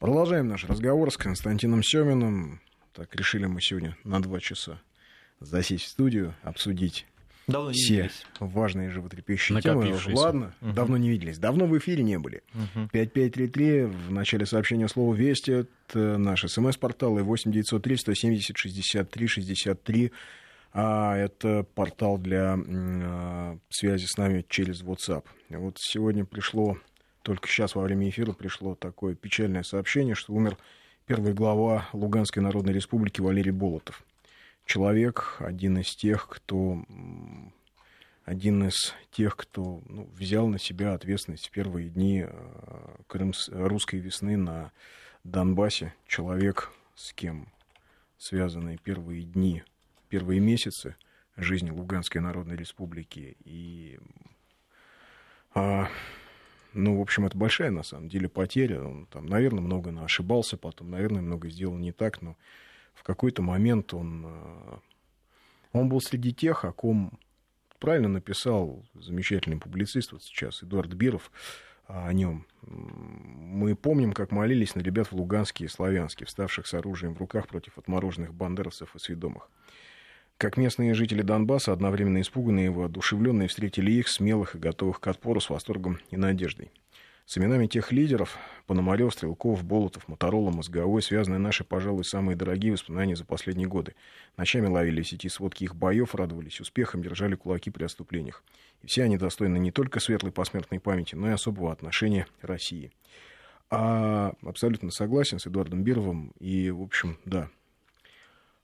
Продолжаем наш разговор с Константином Семиным. Так, решили мы сегодня на два часа засесть в студию, обсудить Давно все виделись. важные животрепещущие темы. Ладно, угу. давно не виделись. Давно в эфире не были. Угу. 5533 в начале сообщения слова «Вести» — это наш смс-портал, и 8903 170 63 63 а это портал для э, связи с нами через WhatsApp. Вот сегодня пришло, только сейчас во время эфира пришло такое печальное сообщение, что умер первый глава Луганской Народной Республики Валерий Болотов человек, один из тех, кто один из тех, кто ну, взял на себя ответственность в первые дни э, крымс, русской весны на Донбассе. Человек, с кем связаны первые дни, первые месяцы жизни Луганской Народной Республики. И, а, ну, в общем, это большая, на самом деле, потеря. Он там, наверное, много ошибался потом, наверное, много сделал не так, но в какой-то момент он, э, он был среди тех, о ком правильно написал замечательный публицист вот сейчас Эдуард Биров о нем. Мы помним, как молились на ребят в Луганске и Славянске, вставших с оружием в руках против отмороженных бандеровцев и сведомых. Как местные жители Донбасса, одновременно испуганные и воодушевленные, встретили их, смелых и готовых к отпору, с восторгом и надеждой. С именами тех лидеров — Пономарев, Стрелков, Болотов, Моторола, Мозговой — связаны наши, пожалуй, самые дорогие воспоминания за последние годы. Ночами ловили сети сводки их боев, радовались успехам, держали кулаки при отступлениях. И все они достойны не только светлой посмертной памяти, но и особого отношения России. А абсолютно согласен с Эдуардом Бировым. И, в общем, да,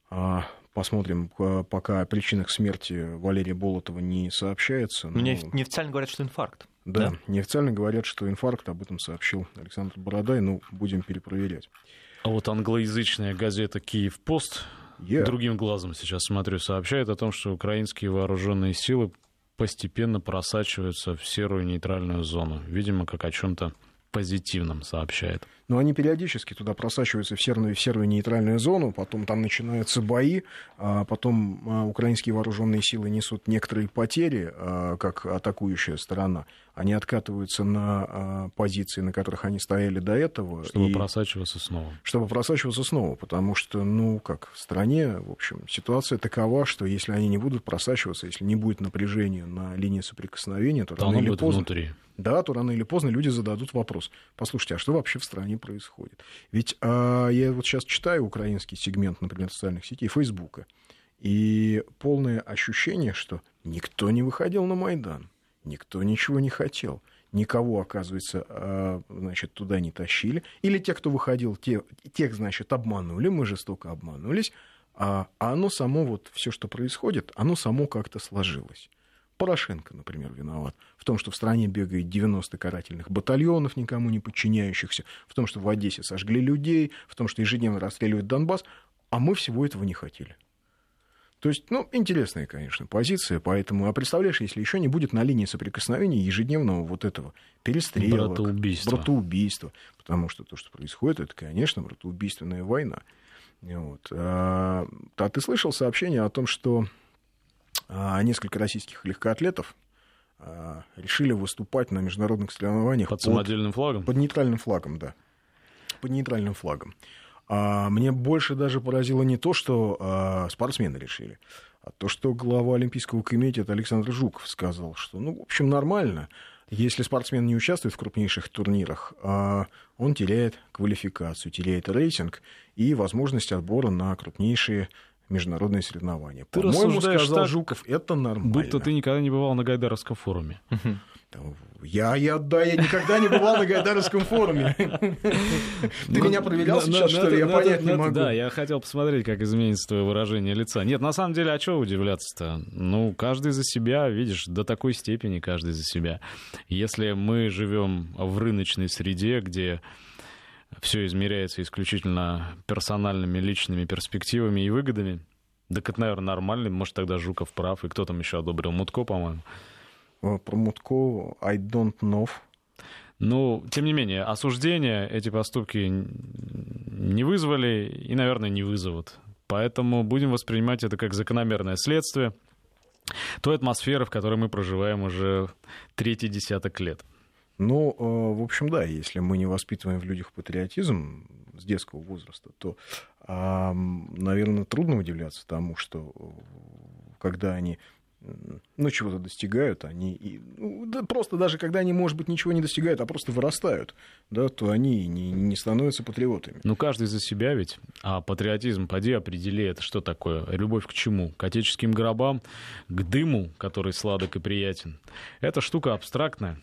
а, посмотрим, пока о причинах смерти Валерия Болотова не сообщается. Но... Неофициально говорят, что инфаркт. Да, да, неофициально говорят, что инфаркт, об этом сообщил Александр Бородай, ну, будем перепроверять. А вот англоязычная газета «Киев Пост» yeah. другим глазом сейчас смотрю, сообщает о том, что украинские вооруженные силы постепенно просачиваются в серую нейтральную зону. Видимо, как о чем-то позитивном сообщает. Но они периодически туда просачиваются в серую, в серую нейтральную зону, потом там начинаются бои, а потом а, украинские вооруженные силы несут некоторые потери, а, как атакующая сторона. Они откатываются на позиции, на которых они стояли до этого. Чтобы и... просачиваться снова. Чтобы просачиваться снова, потому что, ну, как в стране, в общем, ситуация такова, что если они не будут просачиваться, если не будет напряжения на линии соприкосновения, то, то рано или поздно... Внутри да, то рано или поздно люди зададут вопрос. Послушайте, а что вообще в стране происходит? Ведь а, я вот сейчас читаю украинский сегмент, например, социальных сетей, Фейсбука, и полное ощущение, что никто не выходил на Майдан, никто ничего не хотел, никого, оказывается, а, значит, туда не тащили, или те, кто выходил, те, тех, значит, обманули, мы жестоко обманулись, а, а оно само, вот все, что происходит, оно само как-то сложилось. Порошенко, например, виноват в том, что в стране бегает 90 карательных батальонов, никому не подчиняющихся, в том, что в Одессе сожгли людей, в том, что ежедневно расстреливают Донбасс, а мы всего этого не хотели. То есть, ну, интересная, конечно, позиция, поэтому, а представляешь, если еще не будет на линии соприкосновения ежедневного вот этого перестрелок, братоубийства. братоубийства, потому что то, что происходит, это, конечно, братоубийственная война. Вот. А, а ты слышал сообщение о том, что несколько российских легкоатлетов а, решили выступать на международных соревнованиях под самодельным флагом? Под нейтральным флагом, да. Под нейтральным флагом. А мне больше даже поразило не то, что а, спортсмены решили, а то, что глава Олимпийского комитета Александр Жуков сказал, что, ну, в общем, нормально. Если спортсмен не участвует в крупнейших турнирах, а он теряет квалификацию, теряет рейтинг и возможность отбора на крупнейшие международные соревнования. Ты По-моему, сказал так, Жуков, это нормально. Будто ты никогда не бывал на Гайдаровском форуме. Я, я, да, я никогда не бывал на Гайдаровском форуме. Ты меня проверял сейчас, что ли? Я понять не могу. Да, я хотел посмотреть, как изменится твое выражение лица. Нет, на самом деле, а чего удивляться-то? Ну, каждый за себя, видишь, до такой степени каждый за себя. Если мы живем в рыночной среде, где все измеряется исключительно персональными, личными перспективами и выгодами. Так это, наверное, нормально. Может, тогда Жуков прав. И кто там еще одобрил? Мутко, по-моему. Про Мутко I don't know. Ну, тем не менее, осуждения эти поступки не вызвали и, наверное, не вызовут. Поэтому будем воспринимать это как закономерное следствие той атмосферы, в которой мы проживаем уже третий десяток лет. Но, в общем, да, если мы не воспитываем в людях патриотизм с детского возраста, то, наверное, трудно удивляться тому, что когда они ну, чего-то достигают, они и, ну, да, просто даже когда они, может быть, ничего не достигают, а просто вырастают, да, то они не, не становятся патриотами. Ну, каждый за себя ведь, а патриотизм, поди определи, это что такое? Любовь к чему? К отеческим гробам, к дыму, который сладок и приятен. Это штука абстрактная.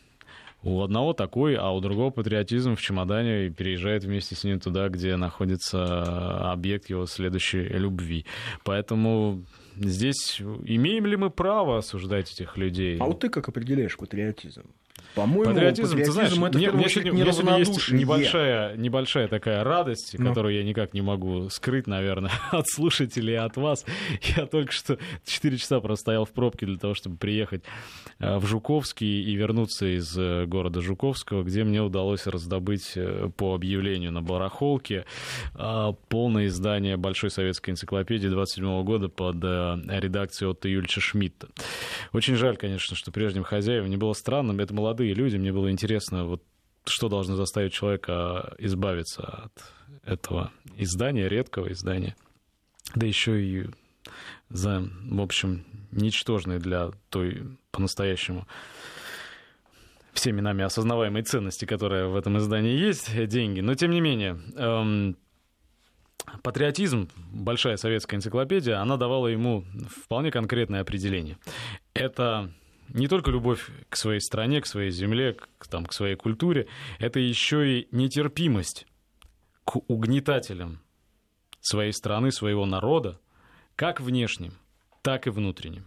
У одного такой, а у другого патриотизм в чемодане и переезжает вместе с ним туда, где находится объект его следующей любви. Поэтому здесь имеем ли мы право осуждать этих людей? А вот ты как определяешь патриотизм? По-моему, патриотизм, патриотизм ты знаешь, это, мне, мне, сегодня, мне сегодня есть небольшая, небольшая такая радость, ну. которую я никак не могу скрыть, наверное, от слушателей, от вас. Я только что 4 часа простоял в пробке для того, чтобы приехать э, в Жуковский и вернуться из э, города Жуковского, где мне удалось раздобыть э, по объявлению на барахолке полное издание Большой советской энциклопедии 27 года под редакцией Отто Юльча Шмидта. Очень жаль, конечно, что прежним хозяевам не было странным. Это молодые молодые люди, мне было интересно, вот что должно заставить человека избавиться от этого издания, редкого издания, да еще и за, в общем, ничтожные для той по-настоящему всеми нами осознаваемой ценности, которая в этом издании есть, деньги. Но, тем не менее, эм, патриотизм, большая советская энциклопедия, она давала ему вполне конкретное определение. Это не только любовь к своей стране, к своей земле, к, там, к своей культуре, это еще и нетерпимость к угнетателям своей страны, своего народа, как внешним, так и внутренним.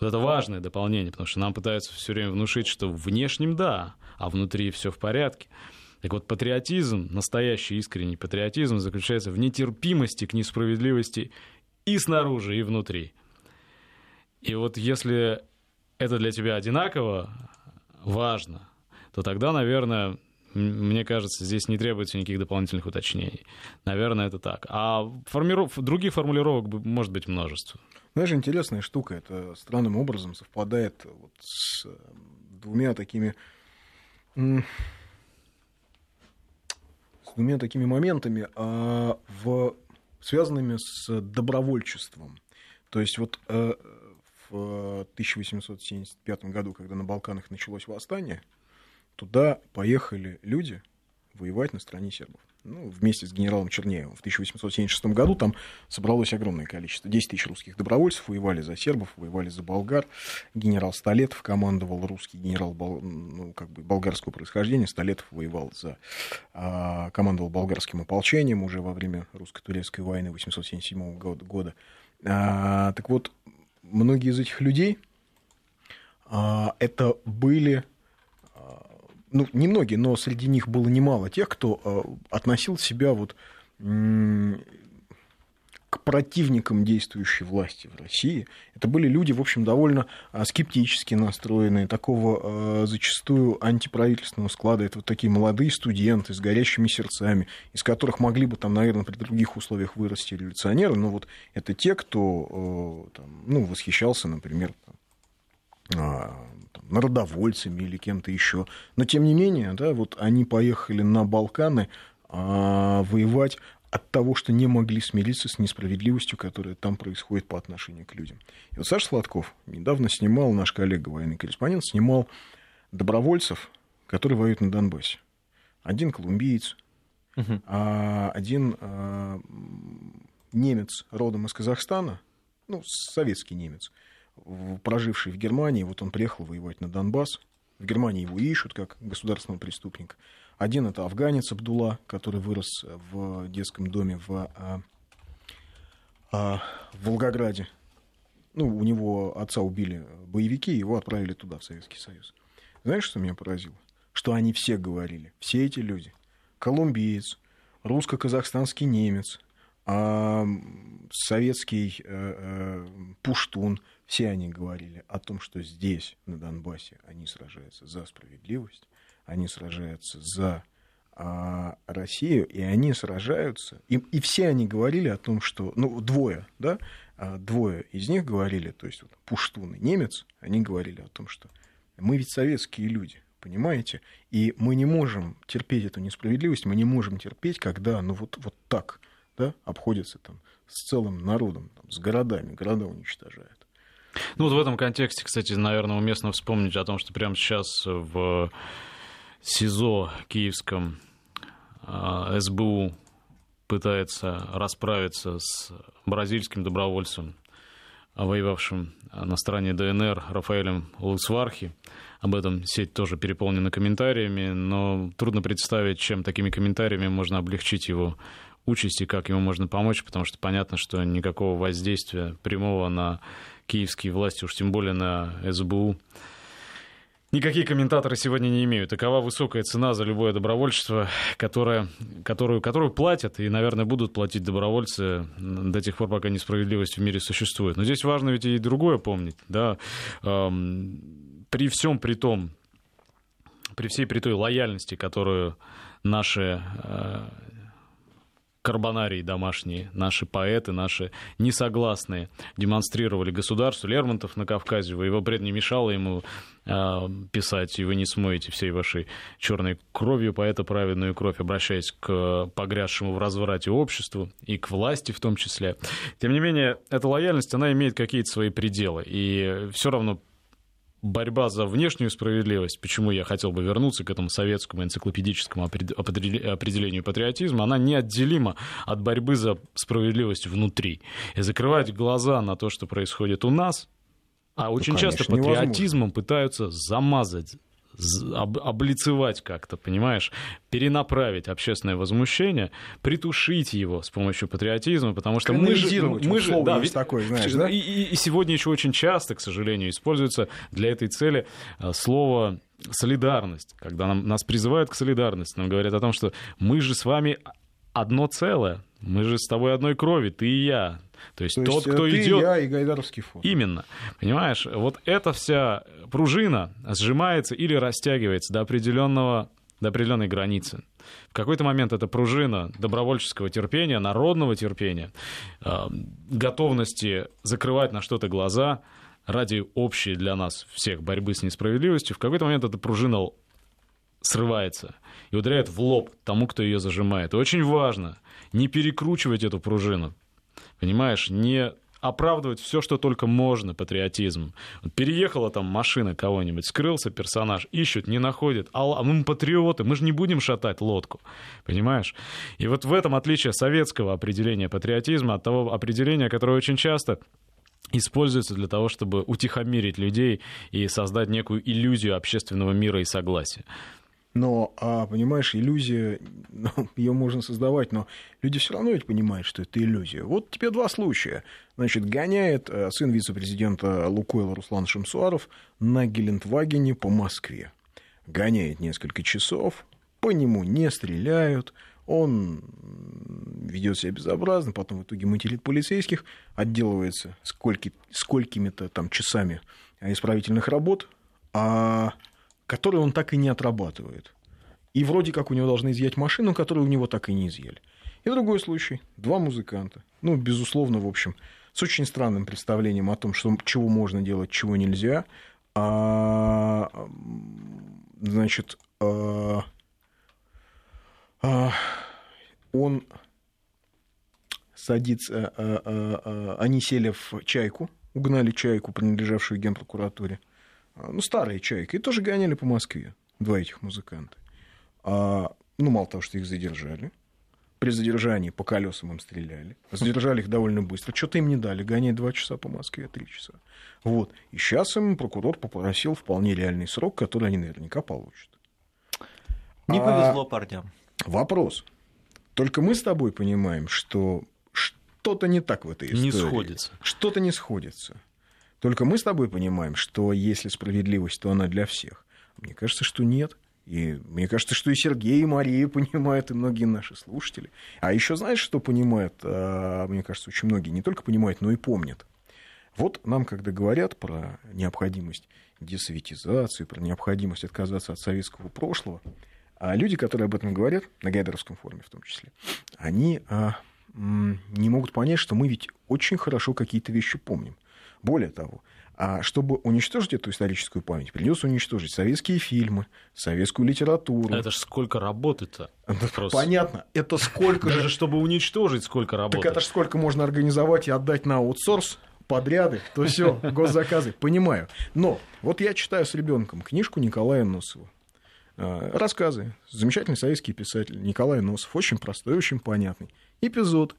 Вот это важное дополнение, потому что нам пытаются все время внушить, что внешним да, а внутри все в порядке. Так вот, патриотизм, настоящий искренний патриотизм заключается в нетерпимости к несправедливости и снаружи, и внутри. И вот если это для тебя одинаково важно, то тогда, наверное, мне кажется, здесь не требуется никаких дополнительных уточнений. Наверное, это так. А формиров... других формулировок может быть множество. Знаешь, интересная штука. Это странным образом совпадает вот с э, двумя такими с двумя такими моментами, а, в, связанными с добровольчеством. То есть вот э, в 1875 году, когда на Балканах началось восстание, туда поехали люди воевать на стороне сербов. Ну, вместе с генералом Чернеевым. В 1876 году там собралось огромное количество. 10 тысяч русских добровольцев воевали за сербов, воевали за болгар. Генерал Столетов командовал, русский генерал ну, как бы болгарского происхождения. Столетов воевал за... А, командовал болгарским ополчением уже во время русско-турецкой войны 1877 года. А, так вот, многие из этих людей а, это были, а, ну, немногие, но среди них было немало тех, кто а, относил себя вот к противникам действующей власти в России. Это были люди, в общем, довольно а, скептически настроенные, такого а, зачастую антиправительственного склада. Это вот такие молодые студенты с горящими сердцами, из которых могли бы там, наверное, при других условиях вырасти революционеры, но вот это те, кто а, там, ну, восхищался, например, там, народовольцами или кем-то еще. Но тем не менее, да, вот они поехали на Балканы воевать от того, что не могли смириться с несправедливостью, которая там происходит по отношению к людям. И вот Саша Сладков недавно снимал, наш коллега, военный корреспондент, снимал добровольцев, которые воюют на Донбассе. Один колумбиец, uh а один а, немец родом из Казахстана, ну, советский немец, проживший в Германии, вот он приехал воевать на Донбасс. В Германии его ищут как государственного преступника. Один это афганец Абдулла, который вырос в детском доме в, а, а, в Волгограде. Ну, у него отца убили боевики, его отправили туда, в Советский Союз. Знаешь, что меня поразило? Что они все говорили, все эти люди. Колумбиец, русско-казахстанский немец, а, советский а, а, пуштун, все они говорили о том, что здесь, на Донбассе, они сражаются за справедливость, они сражаются за а, Россию, и они сражаются, и, и все они говорили о том, что, ну, двое, да, а, двое из них говорили, то есть вот, Пуштун и немец, они говорили о том, что мы ведь советские люди, понимаете? И мы не можем терпеть эту несправедливость, мы не можем терпеть, когда ну вот, вот так да, обходятся там с целым народом, там, с городами, города уничтожают. Ну вот в этом контексте, кстати, наверное, уместно вспомнить о том, что прямо сейчас в СИЗО киевском а, СБУ пытается расправиться с бразильским добровольцем, воевавшим на стороне ДНР Рафаэлем Лусвархи. Об этом сеть тоже переполнена комментариями, но трудно представить, чем такими комментариями можно облегчить его участь и как ему можно помочь, потому что понятно, что никакого воздействия прямого на киевские власти, уж тем более на СБУ, никакие комментаторы сегодня не имеют. Такова высокая цена за любое добровольчество, которое, которую, которую платят и, наверное, будут платить добровольцы до тех пор, пока несправедливость в мире существует. Но здесь важно ведь и другое помнить. Да? Эм, при всем при том, при всей при той лояльности, которую наши э, карбонарии домашние, наши поэты, наши несогласные демонстрировали государству. Лермонтов на Кавказе, его бред не мешало ему э, писать, и вы не смоете всей вашей черной кровью поэта праведную кровь, обращаясь к погрязшему в разврате обществу и к власти в том числе. Тем не менее, эта лояльность, она имеет какие-то свои пределы, и все равно борьба за внешнюю справедливость, почему я хотел бы вернуться к этому советскому энциклопедическому определению патриотизма, она неотделима от борьбы за справедливость внутри. И закрывать глаза на то, что происходит у нас, а очень ну, конечно, часто патриотизмом невозможно. пытаются замазать облицевать как-то, понимаешь, перенаправить общественное возмущение, притушить его с помощью патриотизма, потому что мы же, мы же, да, ведь, такой, знаешь, да? И, и, сегодня еще очень часто, к сожалению, используется для этой цели а, слово солидарность, когда нам, нас призывают к солидарности, нам говорят о том, что мы же с вами одно целое, мы же с тобой одной крови, ты и я. То есть, То тот, есть кто ты, идет... я и Гайдаровский фонд. Именно. Понимаешь, вот эта вся пружина сжимается или растягивается до определенного до определенной границы. В какой-то момент эта пружина добровольческого терпения, народного терпения, э, готовности закрывать на что-то глаза ради общей для нас всех борьбы с несправедливостью, в какой-то момент эта пружина срывается и ударяет в лоб тому, кто ее зажимает. И очень важно не перекручивать эту пружину, понимаешь, не оправдывать все, что только можно патриотизм. Переехала там машина кого-нибудь, скрылся персонаж, ищут, не находят. А мы патриоты, мы же не будем шатать лодку, понимаешь? И вот в этом отличие советского определения патриотизма от того определения, которое очень часто используется для того, чтобы утихомирить людей и создать некую иллюзию общественного мира и согласия. Но, а, понимаешь, иллюзия, ну, ее можно создавать, но люди все равно ведь понимают, что это иллюзия. Вот тебе два случая. Значит, гоняет э, сын вице-президента Лукойла Руслан Шамсуаров на Гелендвагене по Москве. Гоняет несколько часов, по нему не стреляют, он ведет себя безобразно, потом в итоге материт полицейских, отделывается скольки, сколькими-то там часами исправительных работ, а который он так и не отрабатывает. И вроде как у него должны изъять машину, которую у него так и не изъяли. И другой случай. Два музыканта. Ну, безусловно, в общем, с очень странным представлением о том, что, чего можно делать, чего нельзя. А, значит, а, а, он садится, а, а, а, они сели в чайку, угнали чайку, принадлежавшую генпрокуратуре. А, ну, старая чайка, и тоже гоняли по Москве, два этих музыканта. А, ну, мало того, что их задержали, при задержании по колесам им стреляли, задержали их довольно быстро, что-то им не дали, гонять два часа по Москве, три часа. Вот. И сейчас им прокурор попросил вполне реальный срок, который они наверняка получат. Не а повезло а... парням. Вопрос. Только мы с тобой понимаем, что что-то не так в этой истории. Не сходится. Что-то не сходится. Только мы с тобой понимаем, что если справедливость, то она для всех. Мне кажется, что нет. И мне кажется, что и Сергей, и Мария понимают, и многие наши слушатели. А еще знаешь, что понимают? А, мне кажется, очень многие не только понимают, но и помнят. Вот нам, когда говорят про необходимость десоветизации, про необходимость отказаться от советского прошлого, а люди, которые об этом говорят, на Гайдаровском форуме в том числе, они а, не могут понять, что мы ведь очень хорошо какие-то вещи помним. Более того, А чтобы уничтожить эту историческую память, придется уничтожить советские фильмы, советскую литературу. Это ж сколько работы-то? Понятно. Это сколько же... Даже чтобы уничтожить, сколько работы. Так это ж сколько можно организовать и отдать на аутсорс подряды, то все, госзаказы, понимаю. Но вот я читаю с ребенком книжку Николая Носова. А, рассказы. Замечательный советский писатель Николай Носов. Очень простой, очень понятный. Эпизод.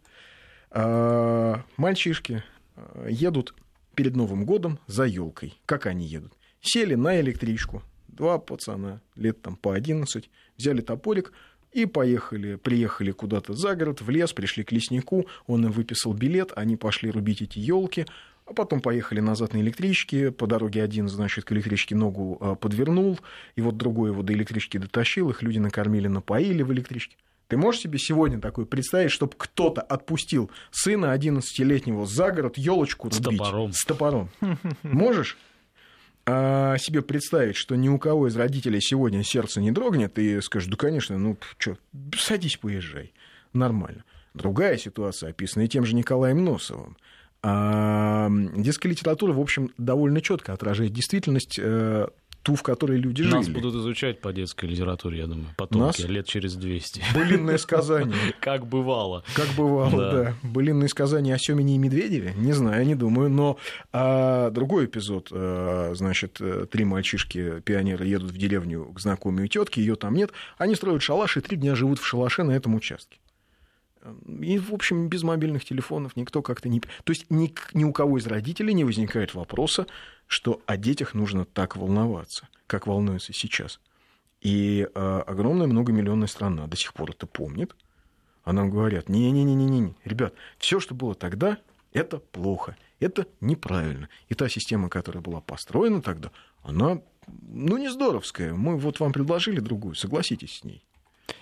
А, мальчишки а, едут перед Новым годом за елкой. Как они едут? Сели на электричку. Два пацана, лет там по 11, взяли топорик, и поехали, приехали куда-то за город, в лес, пришли к леснику, он им выписал билет, они пошли рубить эти елки, а потом поехали назад на электричке, по дороге один, значит, к электричке ногу а, подвернул, и вот другой его до электрички дотащил, их люди накормили, напоили в электричке. Ты можешь себе сегодня такое представить, чтобы кто-то отпустил сына 11-летнего за город елочку рубить? С топором. С топором. Можешь? а себе представить, что ни у кого из родителей сегодня сердце не дрогнет, и скажешь, да, конечно, ну, что, садись, поезжай, нормально. Другая ситуация, описанная тем же Николаем Носовым. А, детская литература, в общем, довольно четко отражает действительность э, ту, в которой люди Нас жили. Нас будут изучать по детской литературе, я думаю, потомки, Нас... лет через 200. Былинное сказание. Как бывало. Как бывало, да. да. Былинные сказания о Семене и Медведеве? Не знаю, не думаю, но а, другой эпизод, а, значит, э, три мальчишки, пионеры, едут в деревню к знакомой тетке, ее там нет, они строят шалаш и три дня живут в шалаше на этом участке. И, в общем, без мобильных телефонов никто как-то не... То есть ни, ни у кого из родителей не возникает вопроса, что о детях нужно так волноваться, как волнуется сейчас. И э, огромная многомиллионная страна до сих пор это помнит. А нам говорят, не-не-не-не-не, ребят, все, что было тогда, это плохо, это неправильно. И та система, которая была построена тогда, она, ну, не здоровская. Мы вот вам предложили другую, согласитесь с ней.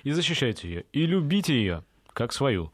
И защищайте ее, и любите ее как свою.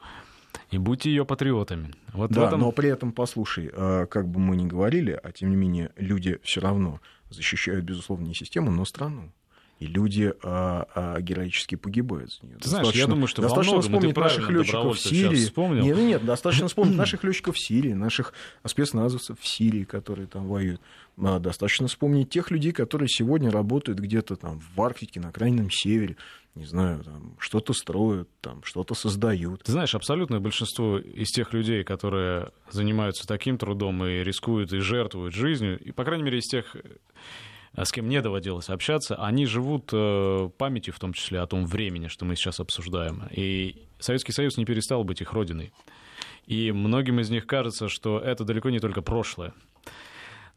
И будьте ее патриотами. Вот да, этом... но при этом, послушай, а, как бы мы ни говорили, а тем не менее люди все равно защищают, безусловно, не систему, но страну и люди а, а, героически погибают за нее. Ты знаешь, я думаю, что достаточно во вспомнить наших летчиков в Сирии. Нет, нет, достаточно вспомнить наших летчиков в Сирии, наших спецназовцев в Сирии, которые там воюют. А, достаточно вспомнить тех людей, которые сегодня работают где-то там в Арктике, на крайнем севере, не знаю, там, что-то строят, там, что-то создают. Ты знаешь, абсолютное большинство из тех людей, которые занимаются таким трудом и рискуют, и жертвуют жизнью, и, по крайней мере, из тех с кем не доводилось общаться, они живут э, памятью, в том числе, о том времени, что мы сейчас обсуждаем. И Советский Союз не перестал быть их родиной. И многим из них кажется, что это далеко не только прошлое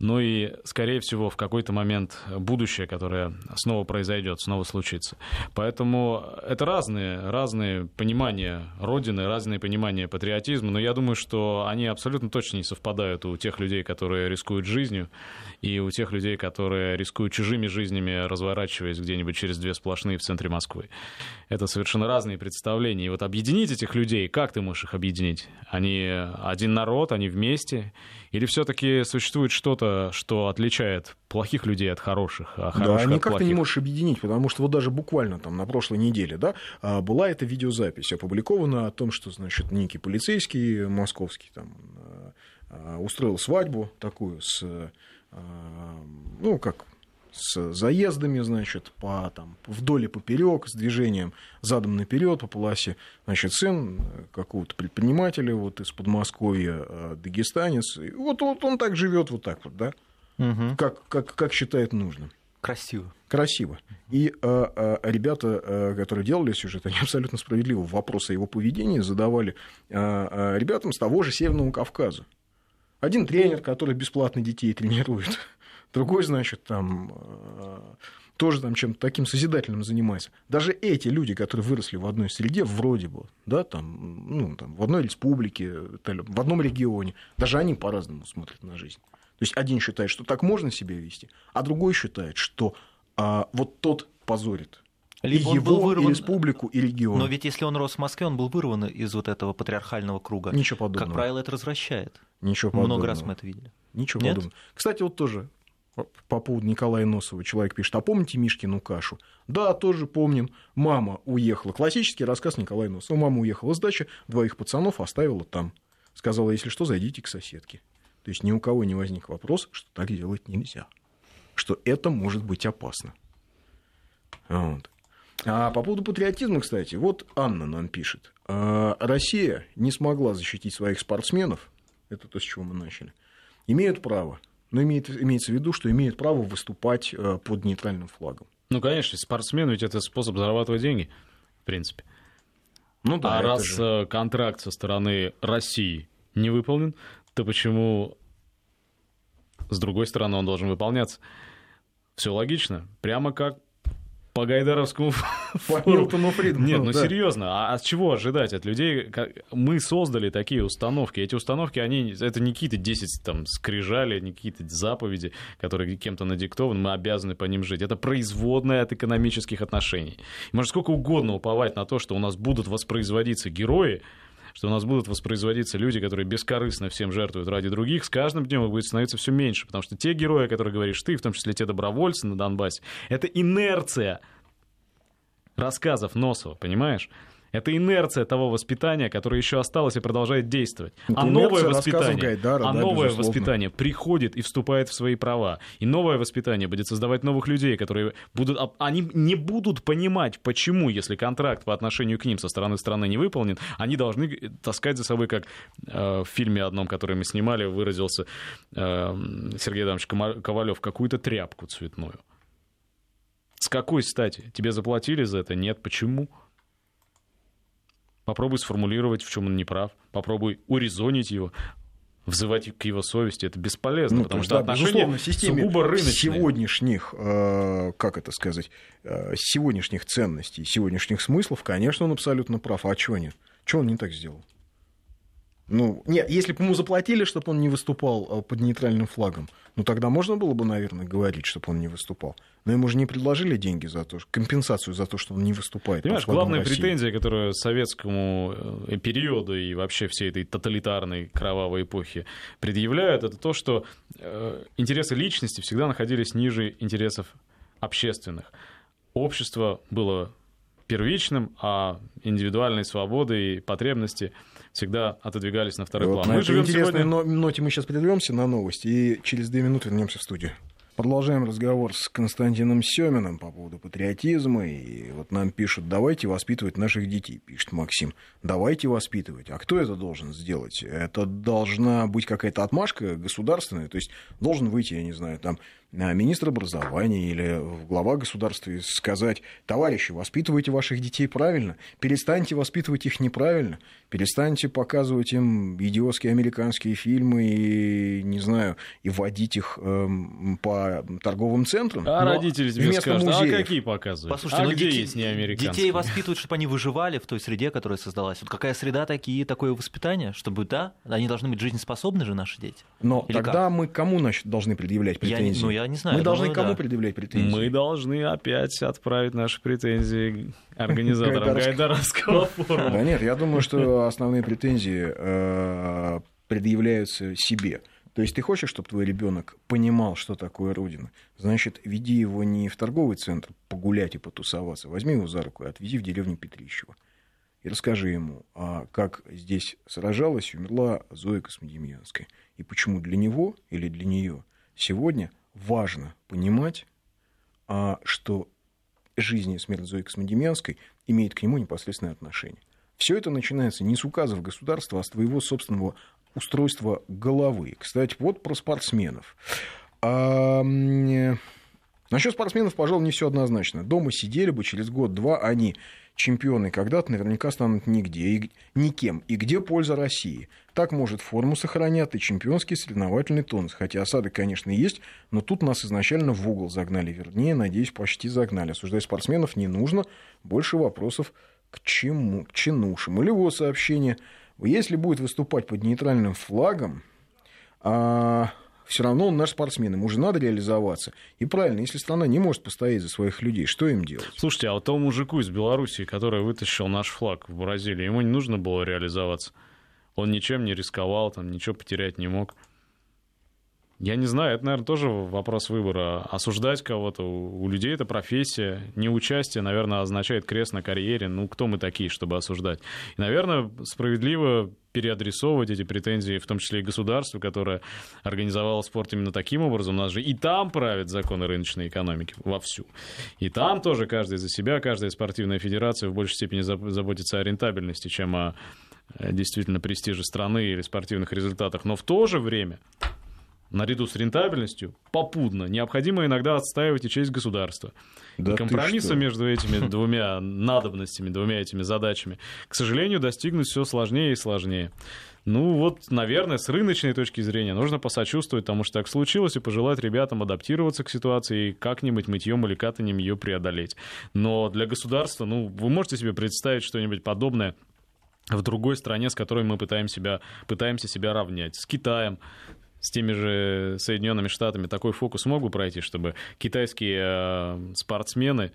ну и, скорее всего, в какой-то момент будущее, которое снова произойдет, снова случится. Поэтому это разные, разные понимания Родины, разные понимания патриотизма, но я думаю, что они абсолютно точно не совпадают у тех людей, которые рискуют жизнью, и у тех людей, которые рискуют чужими жизнями, разворачиваясь где-нибудь через две сплошные в центре Москвы. Это совершенно разные представления. И вот объединить этих людей, как ты можешь их объединить? Они один народ, они вместе, или все-таки существует что-то, что отличает плохих людей от хороших, а хороших да, никак плохих? ты не можешь объединить, потому что вот даже буквально там на прошлой неделе, да, а, была эта видеозапись опубликована о том, что, значит, некий полицейский московский там а, а, устроил свадьбу такую с, ну, как с заездами, значит, по, там, вдоль и поперек, с движением задом наперед по полосе. Значит, сын какого-то предпринимателя вот из Подмосковья, э, дагестанец. И вот, вот он так живет вот так вот, да, угу. как, как, как считает нужным. Красиво. Красиво. И э, э, ребята, э, которые делали сюжет, они абсолютно справедливо вопросы о его поведении задавали э, э, ребятам с того же Северного Кавказа. Один тренер, который бесплатно детей тренирует другой, значит, там э, тоже там чем-то таким созидательным занимается. Даже эти люди, которые выросли в одной среде, вроде бы, да, там, ну, там, в одной республике, в одном регионе, даже они по-разному смотрят на жизнь. То есть один считает, что так можно себя вести, а другой считает, что а, вот тот позорит либо и его, вырван... и республику, и регион. Но ведь если он рос в Москве, он был вырван из вот этого патриархального круга. Ничего подобного. Как правило, это развращает. Ничего подобного. Много раз мы это видели. Ничего Нет? подобного. Кстати, вот тоже по поводу Николая Носова человек пишет, а помните Мишкину кашу? Да, тоже помним. Мама уехала. Классический рассказ Николая Носова. Мама уехала с дачи, двоих пацанов оставила там. Сказала, если что, зайдите к соседке. То есть ни у кого не возник вопрос, что так делать нельзя, что это может быть опасно. Вот. А по поводу патриотизма, кстати, вот Анна нам пишет. А, Россия не смогла защитить своих спортсменов, это то, с чего мы начали, имеют право, но имеет, имеется в виду, что имеют право выступать э, под нейтральным флагом. Ну, конечно, спортсмен ведь это способ зарабатывать деньги, в принципе. Ну да. А раз же... Э, контракт со стороны России не выполнен, то почему с другой стороны он должен выполняться? Все логично. Прямо как по Гайдаровскому по Милтону Фридману. Нет, ну да. серьезно, а от чего ожидать от людей? Мы создали такие установки. Эти установки, они, это не какие-то 10 там скрижали, не какие-то заповеди, которые кем-то надиктованы, мы обязаны по ним жить. Это производное от экономических отношений. Можно сколько угодно уповать на то, что у нас будут воспроизводиться герои, что у нас будут воспроизводиться люди, которые бескорыстно всем жертвуют ради других, с каждым днем их будет становиться все меньше. Потому что те герои, о которых говоришь ты, в том числе те добровольцы на Донбассе, это инерция рассказов Носова, понимаешь? Это инерция того воспитания, которое еще осталось и продолжает действовать. Это а новое воспитание, Гайдара, а да, новое воспитание приходит и вступает в свои права. И новое воспитание будет создавать новых людей, которые будут... Они не будут понимать, почему, если контракт по отношению к ним со стороны страны не выполнен, они должны таскать за собой, как э, в фильме одном, который мы снимали, выразился э, Сергей Адамович Ковалев, какую-то тряпку цветную. С какой стати? Тебе заплатили за это? Нет. Почему? Попробуй сформулировать, в чем он не прав. Попробуй урезонить его взывать к его совести, это бесполезно, ну, потому что да, отношения в системе сугубо рыночные. сегодняшних, э, как это сказать, э, сегодняшних ценностей, сегодняшних смыслов, конечно, он абсолютно прав. А чего нет? Чего он не так сделал? Ну, нет, если бы ему заплатили, чтобы он не выступал э, под нейтральным флагом, ну тогда можно было бы, наверное, говорить, чтобы он не выступал. Но ему же не предложили деньги за то, компенсацию за то, что он не выступает. Понимаешь, главная России. претензия, которую советскому э, периоду и вообще всей этой тоталитарной кровавой эпохи предъявляют, это то, что э, интересы личности всегда находились ниже интересов общественных. Общество было первичным, а индивидуальные свободы и потребности – всегда отодвигались на второй вот план. На мы живем сегодня... ноте мы сейчас прервемся на новости и через две минуты вернемся в студию. Продолжаем разговор с Константином Семиным по поводу патриотизма. И вот нам пишут, давайте воспитывать наших детей, пишет Максим. Давайте воспитывать. А кто это должен сделать? Это должна быть какая-то отмашка государственная. То есть должен выйти, я не знаю, там министр образования или глава государства и сказать, товарищи, воспитывайте ваших детей правильно, перестаньте воспитывать их неправильно, перестаньте показывать им идиотские американские фильмы и, не знаю, и вводить их эм, по торговым центрам. А родители тебе скажут, «А музеев. а какие показывают? Послушайте, а где детей, есть не американские? Детей воспитывают, чтобы они выживали в той среде, которая создалась. Вот какая среда, такие, такое воспитание, чтобы, да, они должны быть жизнеспособны же, наши дети. Но Или тогда как? мы кому значит, должны предъявлять претензии? Я, ну, я не знаю. Мы должны думаю, кому да. предъявлять претензии? Мы должны опять отправить наши претензии организаторам Гайдаровского форума. Да нет, я думаю, что основные претензии э, предъявляются себе. То есть ты хочешь, чтобы твой ребенок понимал, что такое Родина, значит, веди его не в торговый центр погулять и потусоваться, возьми его за руку и отвези в деревню Петрищева. И расскажи ему, а как здесь сражалась и умерла Зоя Космодемьянская. И почему для него или для нее сегодня важно понимать, а, что жизнь и смерть Зои Космодемьянской имеет к нему непосредственное отношение. Все это начинается не с указов государства, а с твоего собственного устройства головы. Кстати, вот про спортсменов. А, насчет спортсменов, пожалуй, не все однозначно. Дома сидели бы через год-два они чемпионы когда-то наверняка станут нигде, и, никем. И где польза России? Так, может, форму сохранят и чемпионский соревновательный тонус. Хотя осады, конечно, есть, но тут нас изначально в угол загнали. Вернее, надеюсь, почти загнали. Осуждать спортсменов не нужно. Больше вопросов к чему? К чинушам. Или вот сообщение. Если будет выступать под нейтральным флагом, а все равно он наш спортсмен, ему же надо реализоваться. И правильно, если страна не может постоять за своих людей, что им делать? Слушайте, а вот тому мужику из Белоруссии, который вытащил наш флаг в Бразилии, ему не нужно было реализоваться? Он ничем не рисковал, там, ничего потерять не мог. Я не знаю, это, наверное, тоже вопрос выбора. Осуждать кого-то, у людей это профессия. Неучастие, наверное, означает крест на карьере. Ну, кто мы такие, чтобы осуждать? И, наверное, справедливо переадресовывать эти претензии, в том числе и государству, которое организовало спорт именно таким образом. У нас же и там правят законы рыночной экономики вовсю. И там тоже каждый за себя, каждая спортивная федерация в большей степени заботится о рентабельности, чем о э, действительно престиже страны или спортивных результатах. Но в то же время наряду с рентабельностью, попутно, необходимо иногда отстаивать и честь государства. Да и компромисса между этими двумя надобностями, двумя этими задачами, к сожалению, достигнуть все сложнее и сложнее. Ну вот, наверное, с рыночной точки зрения нужно посочувствовать тому, что так случилось, и пожелать ребятам адаптироваться к ситуации и как-нибудь мытьем или катанием ее преодолеть. Но для государства, ну, вы можете себе представить что-нибудь подобное в другой стране, с которой мы пытаемся себя, пытаемся себя равнять. С Китаем, с теми же Соединенными Штатами такой фокус мог бы пройти, чтобы китайские э, спортсмены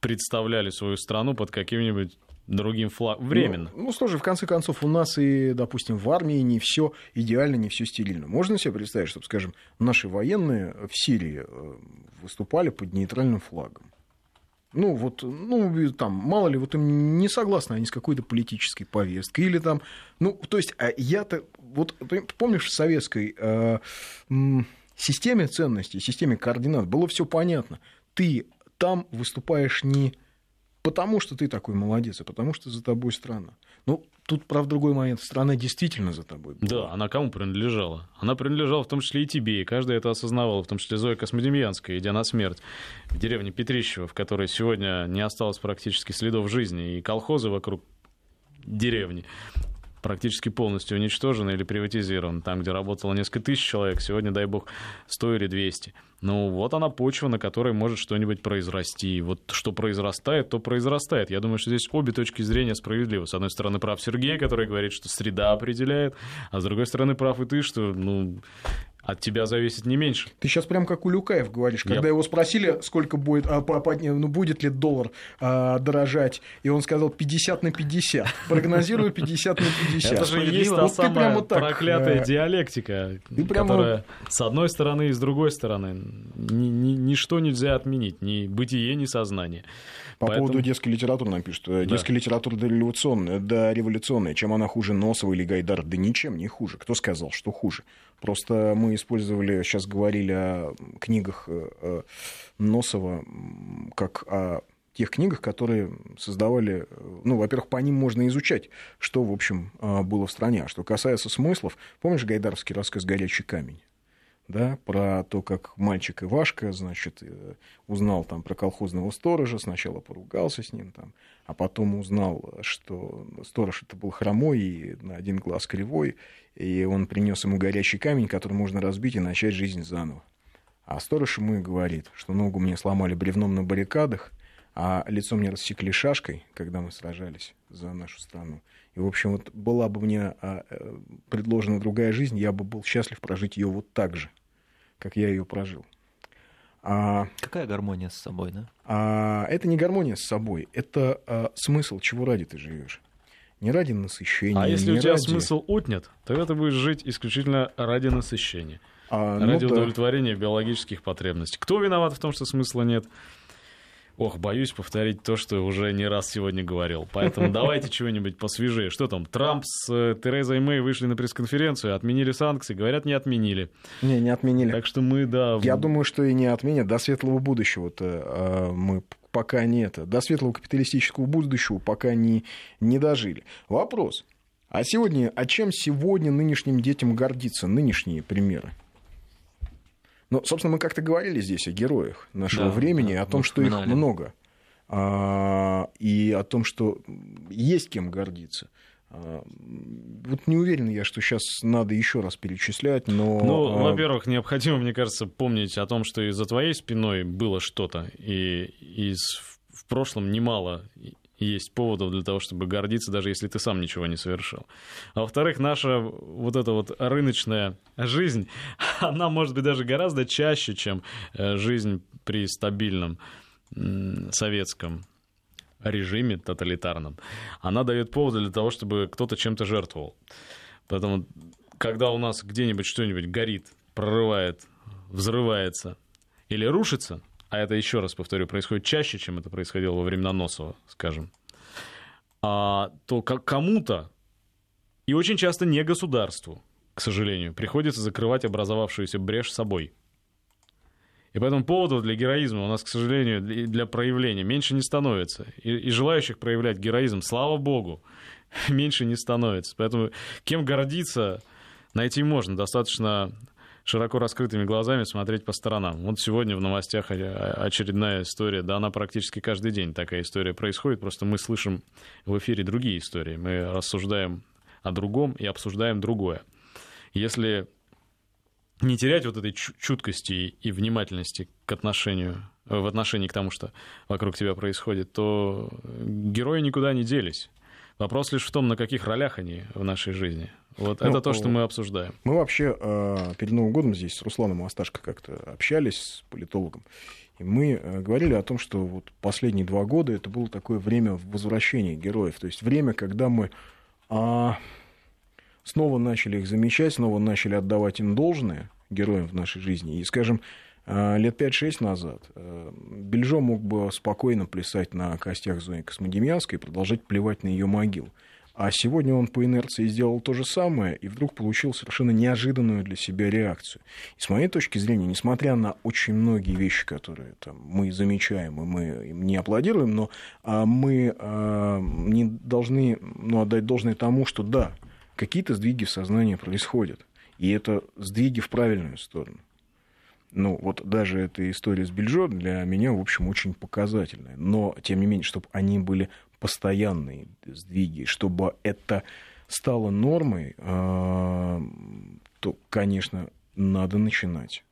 представляли свою страну под каким-нибудь другим флагом временно. Ну, ну, слушай, в конце концов, у нас и, допустим, в армии не все идеально, не все стилильно. Можно себе представить, чтобы, скажем, наши военные в Сирии э, выступали под нейтральным флагом? Ну, вот, ну, там, мало ли, вот им не согласны они с какой-то политической повесткой, или там, ну, то есть, а я-то, вот, помнишь, в советской э, системе ценностей, системе координат было все понятно. Ты там выступаешь не потому, что ты такой молодец, а потому, что за тобой страна. Ну, тут, правда, другой момент. Страна действительно за тобой была. Да, она кому принадлежала? Она принадлежала в том числе и тебе, и каждый это осознавал, в том числе Зоя Космодемьянская, идя на смерть в деревне Петрищево, в которой сегодня не осталось практически следов жизни, и колхозы вокруг деревни практически полностью уничтожены или приватизированы. Там, где работало несколько тысяч человек, сегодня, дай бог, 100 или 200. Ну, вот она почва, на которой может что-нибудь произрасти. Вот что произрастает, то произрастает. Я думаю, что здесь обе точки зрения справедливы. С одной стороны, прав Сергей, который говорит, что среда определяет, а с другой стороны, прав и ты, что, ну, от тебя зависит не меньше. Ты сейчас прям как Улюкаев говоришь, когда Yep. его спросили, сколько будет, а, по, по, ну, будет ли доллар а, дорожать, и он сказал 50 на 50. Прогнозирую 50 на 50. Это же есть та самая проклятая диалектика, которая с одной стороны и с другой стороны. Ничто нельзя отменить, ни бытие, ни сознание. По Поэтому... поводу детской литературы нам пишут. Да. Детская литература дореволюционная, да, революционная. Чем она хуже Носова или Гайдар? Да ничем не хуже. Кто сказал, что хуже? Просто мы использовали, сейчас говорили о книгах э, э, Носова как о тех книгах, которые создавали, ну, во-первых, по ним можно изучать, что, в общем, э, было в стране. А что касается смыслов, помнишь гайдаровский рассказ «Горячий камень»? Да, про то, как мальчик Ивашка, значит, э, узнал там про колхозного сторожа, сначала поругался с ним там, а потом узнал, что сторож это был хромой и на один глаз кривой, и он принес ему горячий камень, который можно разбить и начать жизнь заново. А сторож ему и говорит, что ногу мне сломали бревном на баррикадах, а лицо мне рассекли шашкой, когда мы сражались за нашу страну. И, в общем, вот была бы мне а, э, предложена другая жизнь, я бы был счастлив прожить ее вот так же как я ее прожил. А, Какая гармония с собой, да? А, это не гармония с собой, это а, смысл, чего ради ты живешь. Не ради насыщения. А если у тебя ради... смысл отнят, тогда ты будешь жить исключительно ради насыщения. А, ради ну, удовлетворения да. биологических потребностей. Кто виноват в том, что смысла нет? Ох, боюсь повторить то, что уже не раз сегодня говорил. Поэтому давайте чего-нибудь посвежее. Что там? Трамп с э, Терезой Мэй вышли на пресс-конференцию, отменили санкции. Говорят, не отменили. Не, не отменили. Так что мы, да... Я думаю, что и не отменят. До светлого будущего-то э, мы пока нет. До светлого капиталистического будущего пока не, не дожили. Вопрос. А сегодня, а чем сегодня нынешним детям гордиться? Нынешние примеры. Ну, собственно, мы как-то говорили здесь о героях нашего да, времени, да, о том, что их много, а, и о том, что есть кем гордиться. А, вот не уверен я, что сейчас надо еще раз перечислять, но... Ну, а... во-первых, необходимо, мне кажется, помнить о том, что и за твоей спиной было что-то, и из в прошлом немало есть поводов для того, чтобы гордиться, даже если ты сам ничего не совершил. А во-вторых, наша вот эта вот рыночная жизнь, она может быть даже гораздо чаще, чем э, жизнь при стабильном советском режиме тоталитарном. Она дает повод для того, чтобы кто-то чем-то жертвовал. Поэтому когда у нас где-нибудь что-нибудь горит, прорывает, взрывается или рушится, а это, еще раз повторю, происходит чаще, чем это происходило во времена Носова, скажем, а, то кому-то, и очень часто не государству, к сожалению, приходится закрывать образовавшуюся брешь собой. И поэтому поводов для героизма у нас, к сожалению, для проявления меньше не становится. И, и желающих проявлять героизм, слава богу, меньше не становится. Поэтому кем гордиться найти можно. Достаточно широко раскрытыми глазами смотреть по сторонам. Вот сегодня в новостях очередная история, да, она практически каждый день такая история происходит, просто мы слышим в эфире другие истории, мы рассуждаем о другом и обсуждаем другое. Если не терять вот этой чуткости и внимательности к отношению, в отношении к тому, что вокруг тебя происходит, то герои никуда не делись. Вопрос лишь в том, на каких ролях они в нашей жизни. Вот ну, это то, что мы обсуждаем. Мы вообще э, перед Новым годом здесь с Русланом Асташко как-то общались с политологом. И мы э, говорили о том, что вот последние два года это было такое время возвращения героев. То есть время, когда мы а, снова начали их замечать, снова начали отдавать им должное героям в нашей жизни. И, скажем, лет 5-6 назад э, Бельжо мог бы спокойно плясать на костях Зои Космодемьянской и продолжать плевать на ее могилу. А сегодня он по инерции сделал то же самое и вдруг получил совершенно неожиданную для себя реакцию. И с моей точки зрения, несмотря на очень многие вещи, которые там, мы замечаем и мы им не аплодируем, но а, мы а, не должны ну, отдать должное тому, что да, какие-то сдвиги в сознании происходят. И это сдвиги в правильную сторону. Ну, вот даже эта история с Бельжо для меня, в общем, очень показательная. Но, тем не менее, чтобы они были постоянные сдвиги, чтобы это стало нормой, а, то, конечно, надо начинать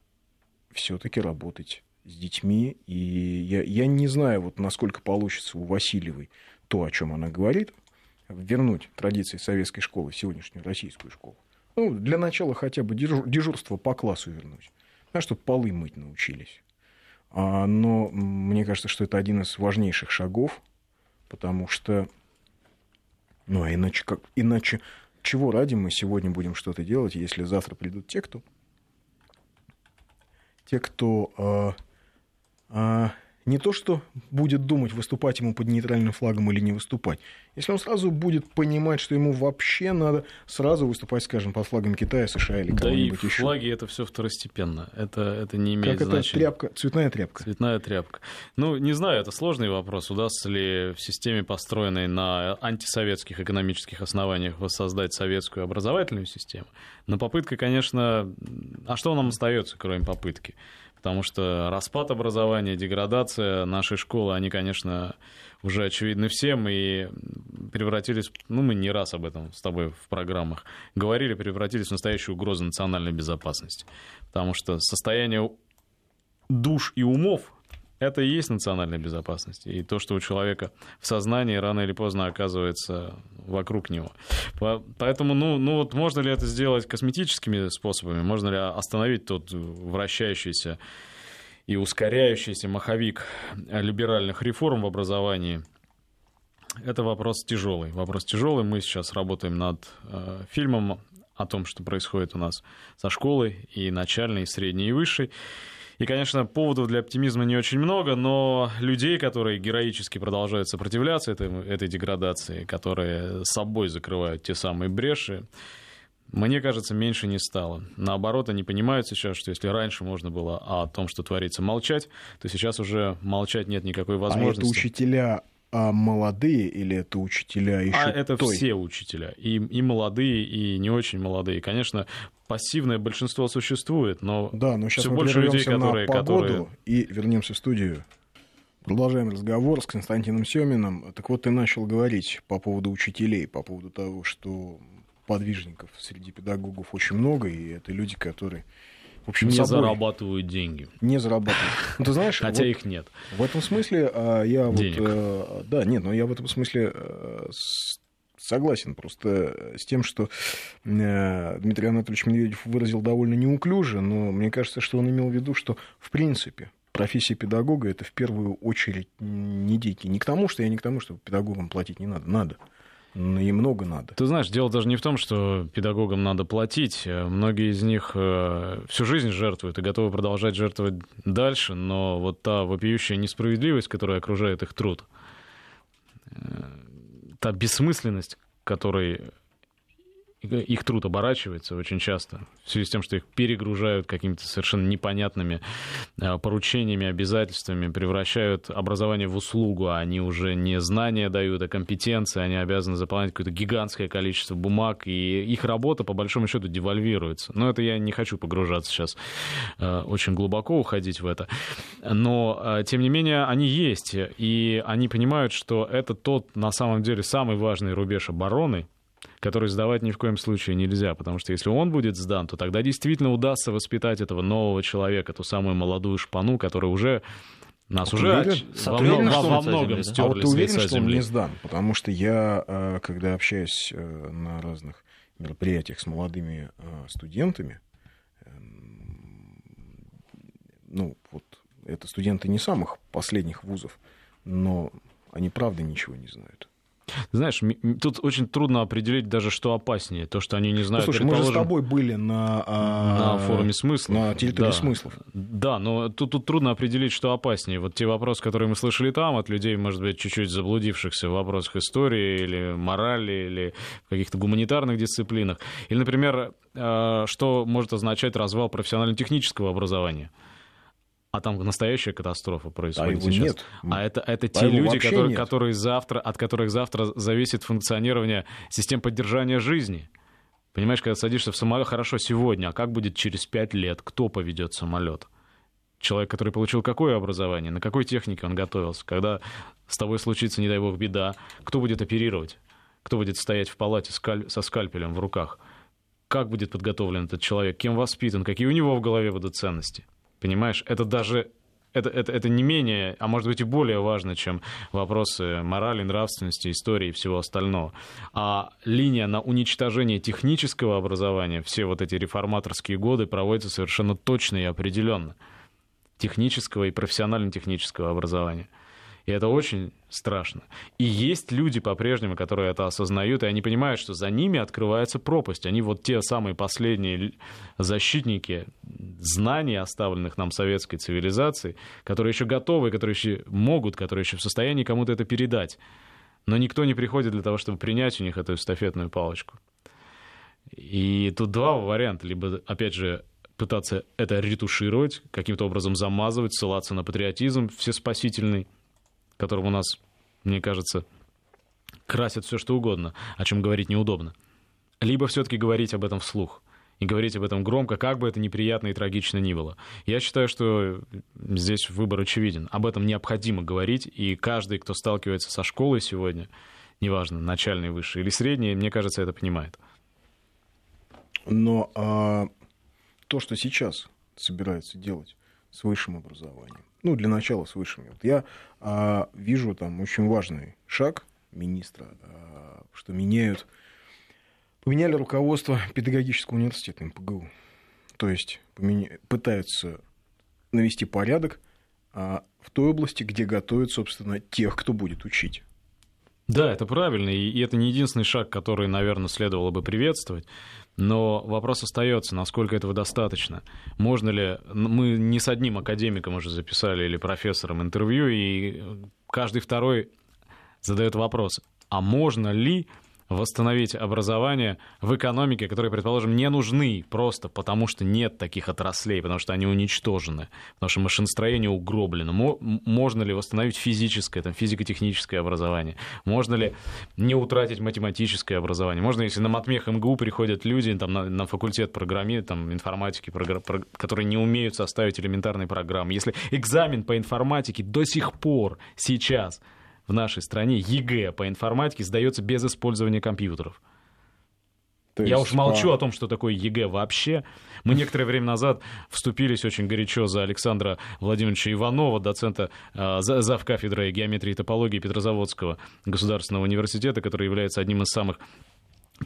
все-таки работать с детьми. И я, я не знаю, вот насколько получится у Васильевой то, о чем она говорит, вернуть традиции советской школы сегодняшнюю российскую школу. Ну, для начала хотя бы дежурство по классу вернуть, да, чтобы полы мыть научились. А, но мне кажется, что это один из важнейших шагов потому что, ну, а иначе, как, иначе чего ради мы сегодня будем что-то делать, если завтра придут те, кто, те, кто а, а, не то, что будет думать, выступать ему под нейтральным флагом или не выступать. Если он сразу будет понимать, что ему вообще надо сразу выступать, скажем, под флагом Китая, США или кого-нибудь да еще. флаги это все второстепенно. Это, это не имеет как значения. это тряпка, цветная тряпка? Цветная тряпка. Ну, не знаю, это сложный вопрос. Удастся ли в системе, построенной на антисоветских экономических основаниях, воссоздать советскую образовательную систему? Но попытка, конечно... А что нам остается, кроме попытки? Потому что распад образования, деградация нашей школы, они, конечно, уже очевидны всем и превратились, ну, мы не раз об этом с тобой в программах говорили, превратились в настоящую угрозу национальной безопасности. Потому что состояние душ и умов это и есть национальная безопасность. И то, что у человека в сознании рано или поздно оказывается вокруг него. Поэтому, ну, ну вот можно ли это сделать косметическими способами? Можно ли остановить тот вращающийся и ускоряющийся маховик либеральных реформ в образовании? Это вопрос тяжелый. Вопрос тяжелый. Мы сейчас работаем над э, фильмом о том, что происходит у нас со школой и начальной, и средней, и высшей. И, конечно, поводов для оптимизма не очень много, но людей, которые героически продолжают сопротивляться этой, этой деградации, которые собой закрывают те самые бреши, мне кажется, меньше не стало. Наоборот, они понимают сейчас, что если раньше можно было о том, что творится, молчать, то сейчас уже молчать нет никакой возможности. А это учителя а молодые или это учителя еще А это той? все учителя, и, и молодые, и не очень молодые. Конечно, пассивное большинство существует, но, да, но сейчас все больше людей, которые, на погоду которые... И вернемся в студию. Продолжаем разговор с Константином Семиным. Так вот, ты начал говорить по поводу учителей, по поводу того, что подвижников среди педагогов очень много, и это люди, которые в общем, не собой зарабатывают деньги. Не зарабатывают. Ну, ты знаешь, Хотя вот их нет. В этом смысле а, я Денег. вот... Э, да, нет, но я в этом смысле э, согласен просто с тем, что э, Дмитрий Анатольевич Медведев выразил довольно неуклюже, но мне кажется, что он имел в виду, что в принципе профессия педагога это в первую очередь не деньги. Не к тому, что я не к тому, что педагогам платить не надо. Надо. Ну, и много надо. Ты знаешь, дело даже не в том, что педагогам надо платить. Многие из них э, всю жизнь жертвуют и готовы продолжать жертвовать дальше, но вот та вопиющая несправедливость, которая окружает их труд, э, та бессмысленность, которой их труд оборачивается очень часто, в связи с тем, что их перегружают какими-то совершенно непонятными а, поручениями, обязательствами, превращают образование в услугу, а они уже не знания дают, а компетенции, они обязаны заполнять какое-то гигантское количество бумаг, и их работа, по большому счету, девальвируется. Но это я не хочу погружаться сейчас, а, очень глубоко уходить в это. Но, а, тем не менее, они есть, и они понимают, что это тот, на самом деле, самый важный рубеж обороны, который сдавать ни в коем случае нельзя, потому что если он будет сдан, то тогда действительно удастся воспитать этого нового человека, ту самую молодую шпану, которая уже нас уже уверен, во, уверен, во, во многом стерли а вот ты уверен, что он не сдан? Потому что я, э, когда общаюсь э, на разных мероприятиях с молодыми э, студентами, эм, ну, вот, это студенты не самых последних вузов, но они правда ничего не знают. Знаешь, тут очень трудно определить даже, что опаснее. То, что они не знают... Ну, слушай, мы же с тобой были на... А, на форуме смыслов. На территории да. смыслов. Да, но тут, тут трудно определить, что опаснее. Вот те вопросы, которые мы слышали там от людей, может быть, чуть-чуть заблудившихся в вопросах истории или морали, или в каких-то гуманитарных дисциплинах. Или, например, а, что может означать развал профессионально-технического образования а там настоящая катастрофа происходит а сейчас. Нет. А это, это а те люди, которые, которые завтра, от которых завтра зависит функционирование систем поддержания жизни. Понимаешь, когда садишься в самолет, хорошо сегодня, а как будет через пять лет? Кто поведет самолет? Человек, который получил какое образование, на какой технике он готовился? Когда с тобой случится, не дай бог, беда, кто будет оперировать? Кто будет стоять в палате со скальпелем в руках? Как будет подготовлен этот человек? Кем воспитан? Какие у него в голове будут ценности? Понимаешь, это даже это, это, это не менее, а может быть и более важно, чем вопросы морали, нравственности, истории и всего остального. А линия на уничтожение технического образования все вот эти реформаторские годы проводится совершенно точно и определенно. Технического и профессионально-технического образования. И это очень страшно. И есть люди по-прежнему, которые это осознают, и они понимают, что за ними открывается пропасть. Они вот те самые последние защитники знаний, оставленных нам советской цивилизацией, которые еще готовы, которые еще могут, которые еще в состоянии кому-то это передать. Но никто не приходит для того, чтобы принять у них эту эстафетную палочку. И тут два варианта. Либо, опять же, пытаться это ретушировать, каким-то образом замазывать, ссылаться на патриотизм всеспасительный, которым у нас, мне кажется, красят все что угодно, о чем говорить неудобно. Либо все-таки говорить об этом вслух и говорить об этом громко, как бы это неприятно и трагично ни было. Я считаю, что здесь выбор очевиден. Об этом необходимо говорить, и каждый, кто сталкивается со школой сегодня, неважно, начальной, высшей или средней, мне кажется, это понимает. Но а, то, что сейчас собираются делать с высшим образованием, ну, для начала с высшими. Вот я а, вижу там очень важный шаг министра, а, что меняют, поменяли руководство педагогического университета МПГУ. То есть поменя... пытаются навести порядок а, в той области, где готовят, собственно, тех, кто будет учить. Да, это правильно, и это не единственный шаг, который, наверное, следовало бы приветствовать. Но вопрос остается, насколько этого достаточно. Можно ли... Мы не с одним академиком уже записали или профессором интервью, и каждый второй задает вопрос, а можно ли восстановить образование в экономике, которые, предположим, не нужны просто потому, что нет таких отраслей, потому что они уничтожены, потому что машиностроение угроблено. Можно ли восстановить физическое, там, физико-техническое образование? Можно ли не утратить математическое образование? Можно, если на матмех МГУ приходят люди там, на, на факультет программы, там, информатики, програ... которые не умеют составить элементарные программы, если экзамен по информатике до сих пор сейчас в нашей стране ЕГЭ по информатике сдается без использования компьютеров. То Я уж молчу по... о том, что такое ЕГЭ вообще. Мы некоторое время назад вступились очень горячо за Александра Владимировича Иванова, доцента э, зав. кафедры геометрии и топологии Петрозаводского государственного университета, который является одним из самых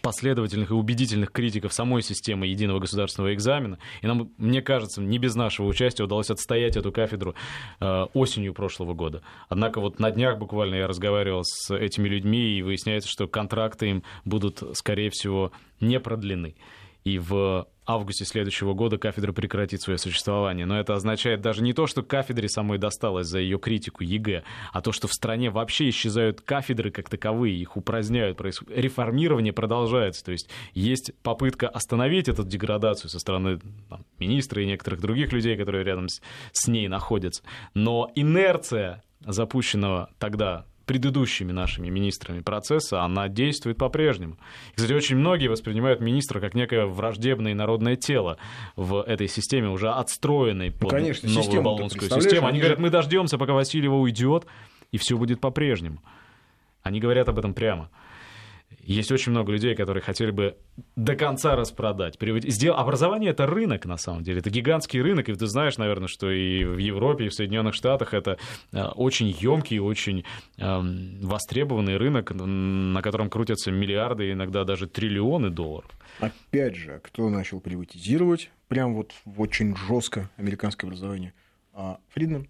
последовательных и убедительных критиков самой системы единого государственного экзамена. И нам, мне кажется, не без нашего участия удалось отстоять эту кафедру э, осенью прошлого года. Однако вот на днях буквально я разговаривал с этими людьми, и выясняется, что контракты им будут, скорее всего, не продлены и в августе следующего года кафедра прекратит свое существование. Но это означает даже не то, что кафедре самой досталось за ее критику ЕГЭ, а то, что в стране вообще исчезают кафедры как таковые, их упраздняют, реформирование продолжается. То есть есть попытка остановить эту деградацию со стороны там, министра и некоторых других людей, которые рядом с, с ней находятся. Но инерция запущенного тогда предыдущими нашими министрами процесса, она действует по-прежнему. Кстати, очень многие воспринимают министра как некое враждебное народное тело в этой системе, уже отстроенной под ну, конечно, новую баллонскую систему. Они, они говорят, мы дождемся, пока Васильева уйдет, и все будет по-прежнему. Они говорят об этом прямо. Есть очень много людей, которые хотели бы до конца распродать. Сдел... Образование это рынок, на самом деле. Это гигантский рынок. И ты знаешь, наверное, что и в Европе, и в Соединенных Штатах это э, очень емкий, очень эм, востребованный рынок, на котором крутятся миллиарды, иногда даже триллионы долларов. Опять же, кто начал приватизировать прям вот очень жестко американское образование? А, Фридман.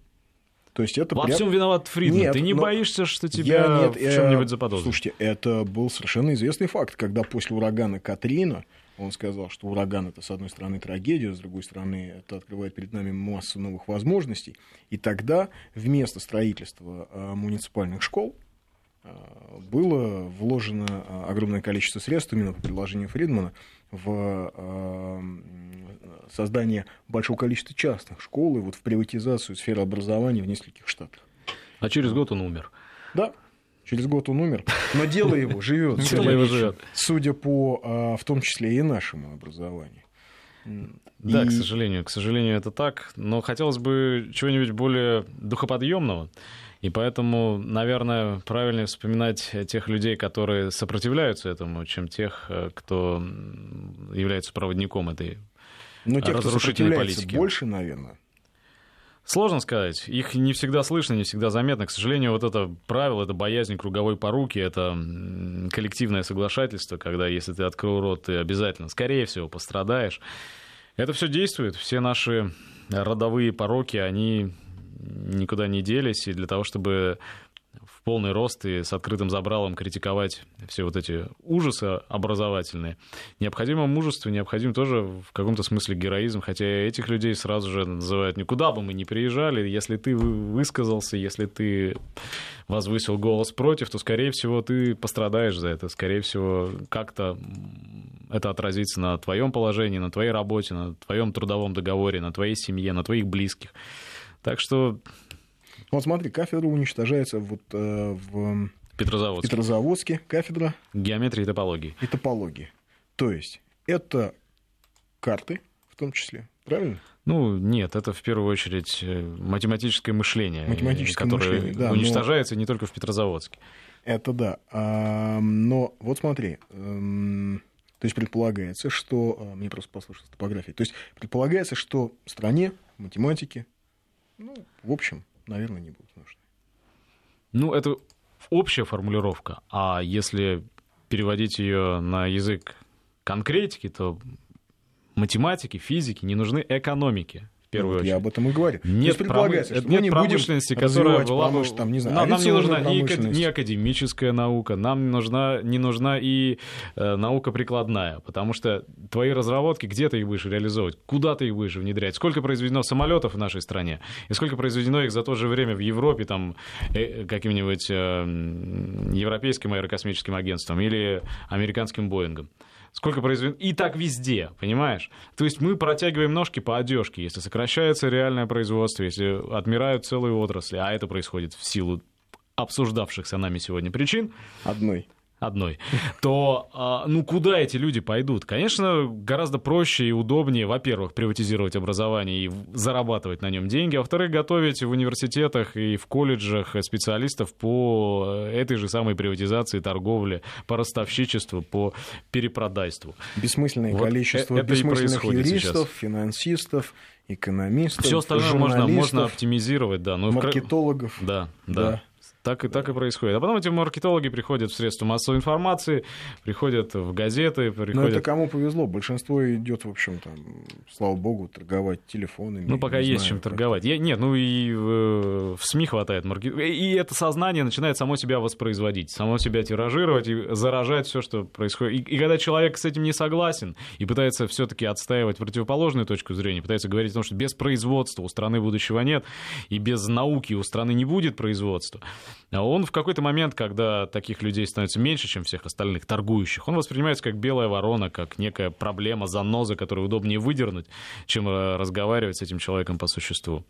То есть это Во прям... всем виноват Фридман. Нет, Ты не боишься, что тебя я, нет, в чем-нибудь заподозрят? Слушайте, это был совершенно известный факт, когда после урагана Катрина он сказал, что ураган это, с одной стороны, трагедия, с другой стороны, это открывает перед нами массу новых возможностей. И тогда вместо строительства а, муниципальных школ было вложено а, огромное количество средств именно по предложению Фридмана в создание большого количества частных школ и вот в приватизацию сферы образования в нескольких штатах. А через год он умер. Да, через год он умер, но дело его живет, судя, судя по, а, в том числе и нашему образованию. Да, и... к сожалению, к сожалению, это так. Но хотелось бы чего-нибудь более духоподъемного. И поэтому, наверное, правильнее вспоминать тех людей, которые сопротивляются этому, чем тех, э, кто является проводником этой но те, разрушительной политики. больше, наверное. Сложно сказать. Их не всегда слышно, не всегда заметно. К сожалению, вот это правило, это боязнь круговой поруки, это коллективное соглашательство, когда если ты открыл рот, ты обязательно, скорее всего, пострадаешь. Это все действует. Все наши родовые пороки, они никуда не делись. И для того, чтобы в полный рост и с открытым забралом критиковать все вот эти ужасы образовательные. Необходимо мужество, необходим тоже в каком-то смысле героизм, хотя этих людей сразу же называют никуда бы мы не приезжали, если ты высказался, если ты возвысил голос против, то, скорее всего, ты пострадаешь за это, скорее всего, как-то это отразится на твоем положении, на твоей работе, на твоем трудовом договоре, на твоей семье, на твоих близких. Так что вот смотри, кафедра уничтожается вот э, в Петрозаводске. Петрозаводске кафедра геометрии и топологии. И топологии. То есть это карты в том числе, правильно? Ну, нет, это в первую очередь э, математическое мышление, математическое которое мышление, да, уничтожается но... не только в Петрозаводске. Это да. А, но вот смотри, эм, то есть предполагается, что... А, мне просто послушалось топографии. То есть предполагается, что в стране математики, ну, в общем, наверное, не будут нужны. Ну, это общая формулировка, а если переводить ее на язык конкретики, то математики, физики не нужны экономики первую вот очередь. Я об этом и говорю. Нет, предполагается, что нет мы не промышленности, которая была бы... Там, не знаю, нам, нам не нужна ни, ни академическая наука, нам нужна, не нужна и э, наука прикладная, потому что твои разработки, где ты их будешь реализовывать, куда ты их будешь внедрять, сколько произведено самолетов в нашей стране, и сколько произведено их за то же время в Европе, там, э, каким-нибудь э, европейским аэрокосмическим агентством или американским Боингом сколько произведено, и так везде, понимаешь? То есть мы протягиваем ножки по одежке, если сокращается реальное производство, если отмирают целые отрасли, а это происходит в силу обсуждавшихся нами сегодня причин. Одной одной, то а, ну куда эти люди пойдут? Конечно, гораздо проще и удобнее, во-первых, приватизировать образование и зарабатывать на нем деньги, а во-вторых, готовить в университетах и в колледжах специалистов по э, этой же самой приватизации, торговле, по ростовщичеству, по перепродайству. Бессмысленное вот количество это бессмысленных юристов, сейчас. финансистов, экономистов, Все остальное можно, можно оптимизировать, да. Но маркетологов. В... Да, да. да Так и, так и происходит. А потом эти маркетологи приходят в средства массовой информации, приходят в газеты, приходят... Но это кому повезло. Большинство идет, в общем, там, слава богу, торговать телефонами. Ну, пока есть знаю, чем торговать. Я, нет, ну и в, в СМИ хватает маркетинга. И это сознание начинает само себя воспроизводить, само себя тиражировать и заражать все, что происходит. И, и когда человек с этим не согласен и пытается все-таки отстаивать противоположную точку зрения, пытается говорить о том, что без производства у страны будущего нет, и без науки у страны не будет производства, он в какой-то момент, когда таких людей становится меньше, чем всех остальных торгующих, он воспринимается как белая ворона, как некая проблема, заноза, которую удобнее выдернуть, чем э, разговаривать с этим человеком по существу.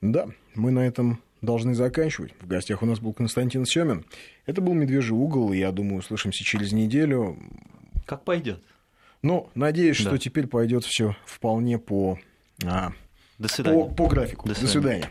Да, мы на этом должны заканчивать. В гостях у нас был Константин Семин. Это был «Медвежий угол», и я думаю, услышимся через неделю. Как пойдет. Ну, надеюсь, да. что теперь пойдет все вполне по, а, До свидания. по, по графику. До свидания. До свидания.